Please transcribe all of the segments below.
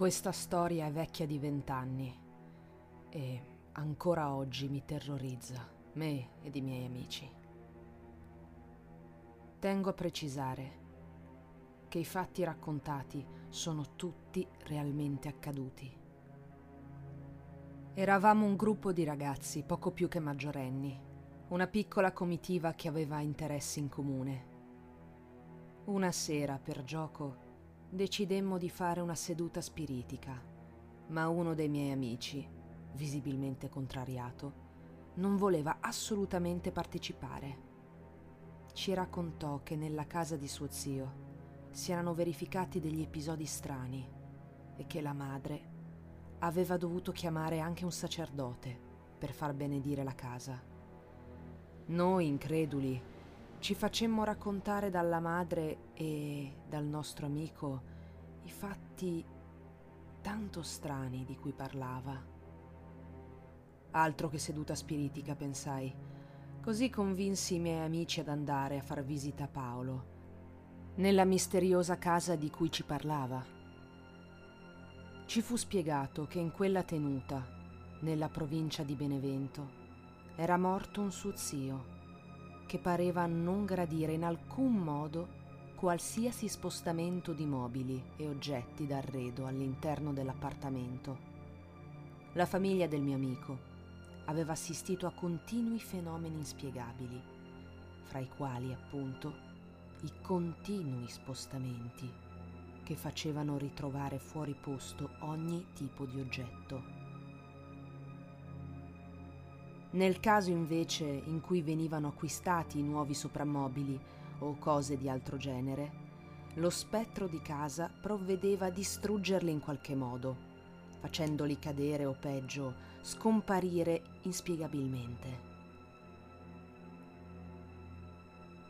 Questa storia è vecchia di vent'anni e ancora oggi mi terrorizza, me ed i miei amici. Tengo a precisare che i fatti raccontati sono tutti realmente accaduti. Eravamo un gruppo di ragazzi poco più che maggiorenni, una piccola comitiva che aveva interessi in comune. Una sera, per gioco, decidemmo di fare una seduta spiritica, ma uno dei miei amici, visibilmente contrariato, non voleva assolutamente partecipare. Ci raccontò che nella casa di suo zio si erano verificati degli episodi strani e che la madre aveva dovuto chiamare anche un sacerdote per far benedire la casa. Noi, increduli, ci facemmo raccontare dalla madre e dal nostro amico i fatti tanto strani di cui parlava. Altro che seduta spiritica, pensai. Così convinsi i miei amici ad andare a far visita a Paolo, nella misteriosa casa di cui ci parlava. Ci fu spiegato che in quella tenuta, nella provincia di Benevento, era morto un suo zio che pareva non gradire in alcun modo qualsiasi spostamento di mobili e oggetti d'arredo all'interno dell'appartamento. La famiglia del mio amico aveva assistito a continui fenomeni inspiegabili, fra i quali appunto i continui spostamenti che facevano ritrovare fuori posto ogni tipo di oggetto. Nel caso invece in cui venivano acquistati nuovi soprammobili o cose di altro genere, lo spettro di casa provvedeva a distruggerli in qualche modo, facendoli cadere o peggio, scomparire inspiegabilmente.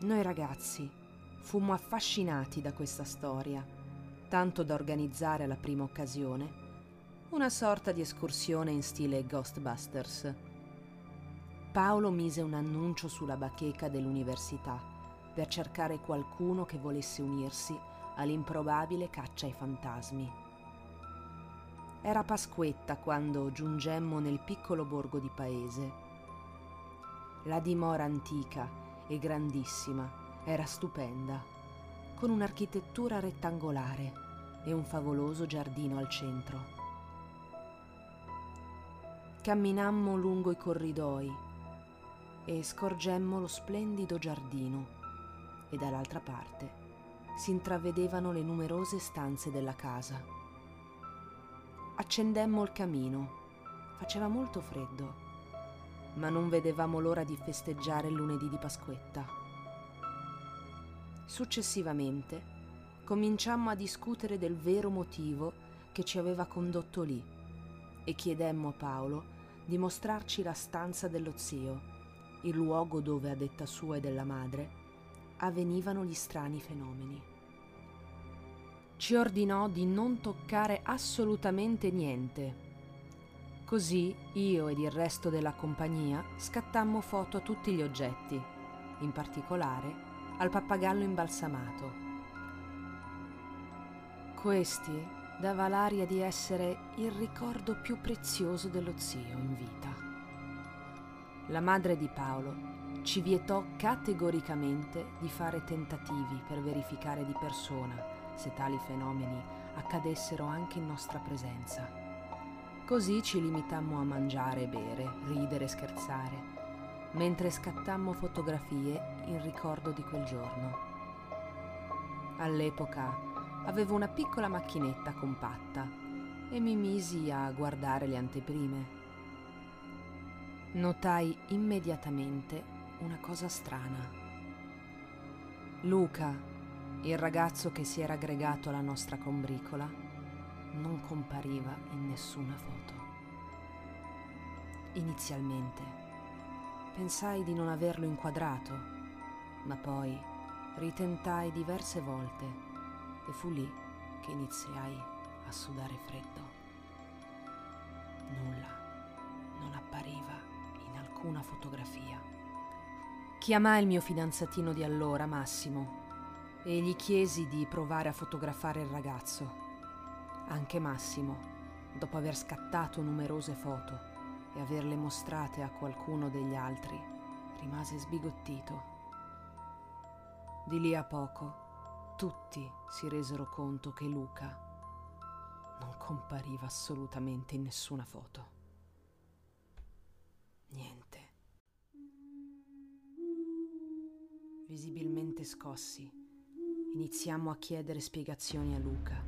Noi ragazzi fummo affascinati da questa storia, tanto da organizzare alla prima occasione una sorta di escursione in stile Ghostbusters Paolo mise un annuncio sulla bacheca dell'università per cercare qualcuno che volesse unirsi all'improbabile caccia ai fantasmi. Era Pasquetta quando giungemmo nel piccolo borgo di paese. La dimora antica e grandissima era stupenda, con un'architettura rettangolare e un favoloso giardino al centro. Camminammo lungo i corridoi e scorgemmo lo splendido giardino e dall'altra parte si intravedevano le numerose stanze della casa. Accendemmo il camino. Faceva molto freddo, ma non vedevamo l'ora di festeggiare il lunedì di Pasquetta. Successivamente cominciammo a discutere del vero motivo che ci aveva condotto lì e chiedemmo a Paolo di mostrarci la stanza dello zio il luogo dove, a detta sua e della madre, avvenivano gli strani fenomeni. Ci ordinò di non toccare assolutamente niente. Così io ed il resto della compagnia scattammo foto a tutti gli oggetti, in particolare al pappagallo imbalsamato. Questi dava l'aria di essere il ricordo più prezioso dello zio in vita la madre di Paolo ci vietò categoricamente di fare tentativi per verificare di persona se tali fenomeni accadessero anche in nostra presenza. Così ci limitammo a mangiare e bere, ridere e scherzare, mentre scattammo fotografie in ricordo di quel giorno. All'epoca avevo una piccola macchinetta compatta e mi misi a guardare le anteprime notai immediatamente una cosa strana. Luca, il ragazzo che si era aggregato alla nostra combricola, non compariva in nessuna foto. Inizialmente pensai di non averlo inquadrato, ma poi ritentai diverse volte e fu lì che iniziai a sudare freddo. Alcuna fotografia. Chiamai il mio fidanzatino di allora, Massimo, e gli chiesi di provare a fotografare il ragazzo. Anche Massimo, dopo aver scattato numerose foto e averle mostrate a qualcuno degli altri, rimase sbigottito. Di lì a poco tutti si resero conto che Luca non compariva assolutamente in nessuna foto. Visibilmente scossi, iniziamo a chiedere spiegazioni a Luca,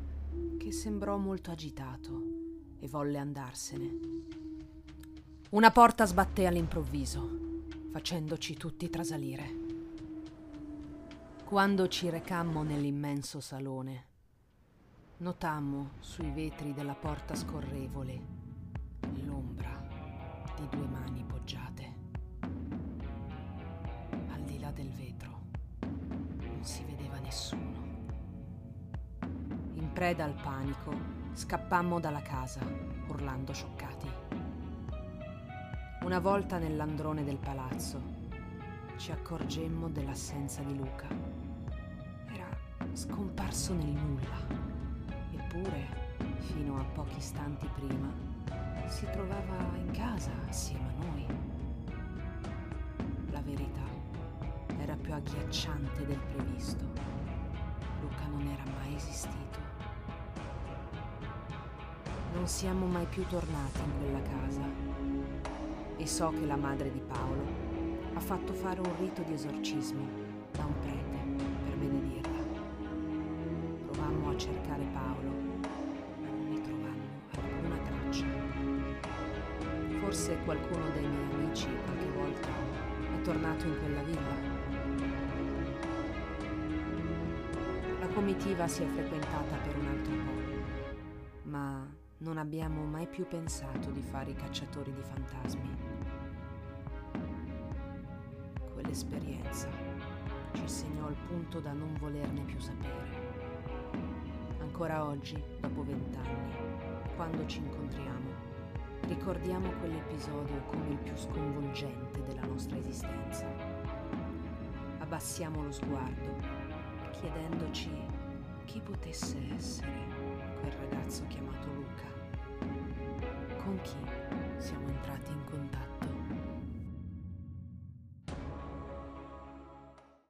che sembrò molto agitato e volle andarsene. Una porta sbatté all'improvviso, facendoci tutti trasalire. Quando ci recammo nell'immenso salone, notammo sui vetri della porta scorrevole l'ombra di due mani non si vedeva nessuno. In preda al panico, scappammo dalla casa, urlando scioccati. Una volta nell'androne del palazzo, ci accorgemmo dell'assenza di Luca scomparso nel nulla. Eppure, fino a pochi istanti prima, si trovava in casa assieme a noi. La verità era più agghiacciante del previsto. Luca non era mai esistito. Non siamo mai più tornati in quella casa e so che la madre di Paolo ha fatto fare un rito di esorcismo da un prete per benedirla a cercare Paolo, ma non ne trovammo alcuna traccia. Forse qualcuno dei miei amici qualche volta è tornato in quella villa. Comitiva si è frequentata per un altro po', ma non abbiamo mai più pensato di fare i cacciatori di fantasmi. Quell'esperienza ci segnò al punto da non volerne più sapere. Ancora oggi, dopo vent'anni, quando ci incontriamo, ricordiamo quell'episodio come il più sconvolgente della nostra esistenza. Abbassiamo lo sguardo, chiedendoci chi potesse essere quel ragazzo chiamato Luca. Con chi siamo entrati in contatto?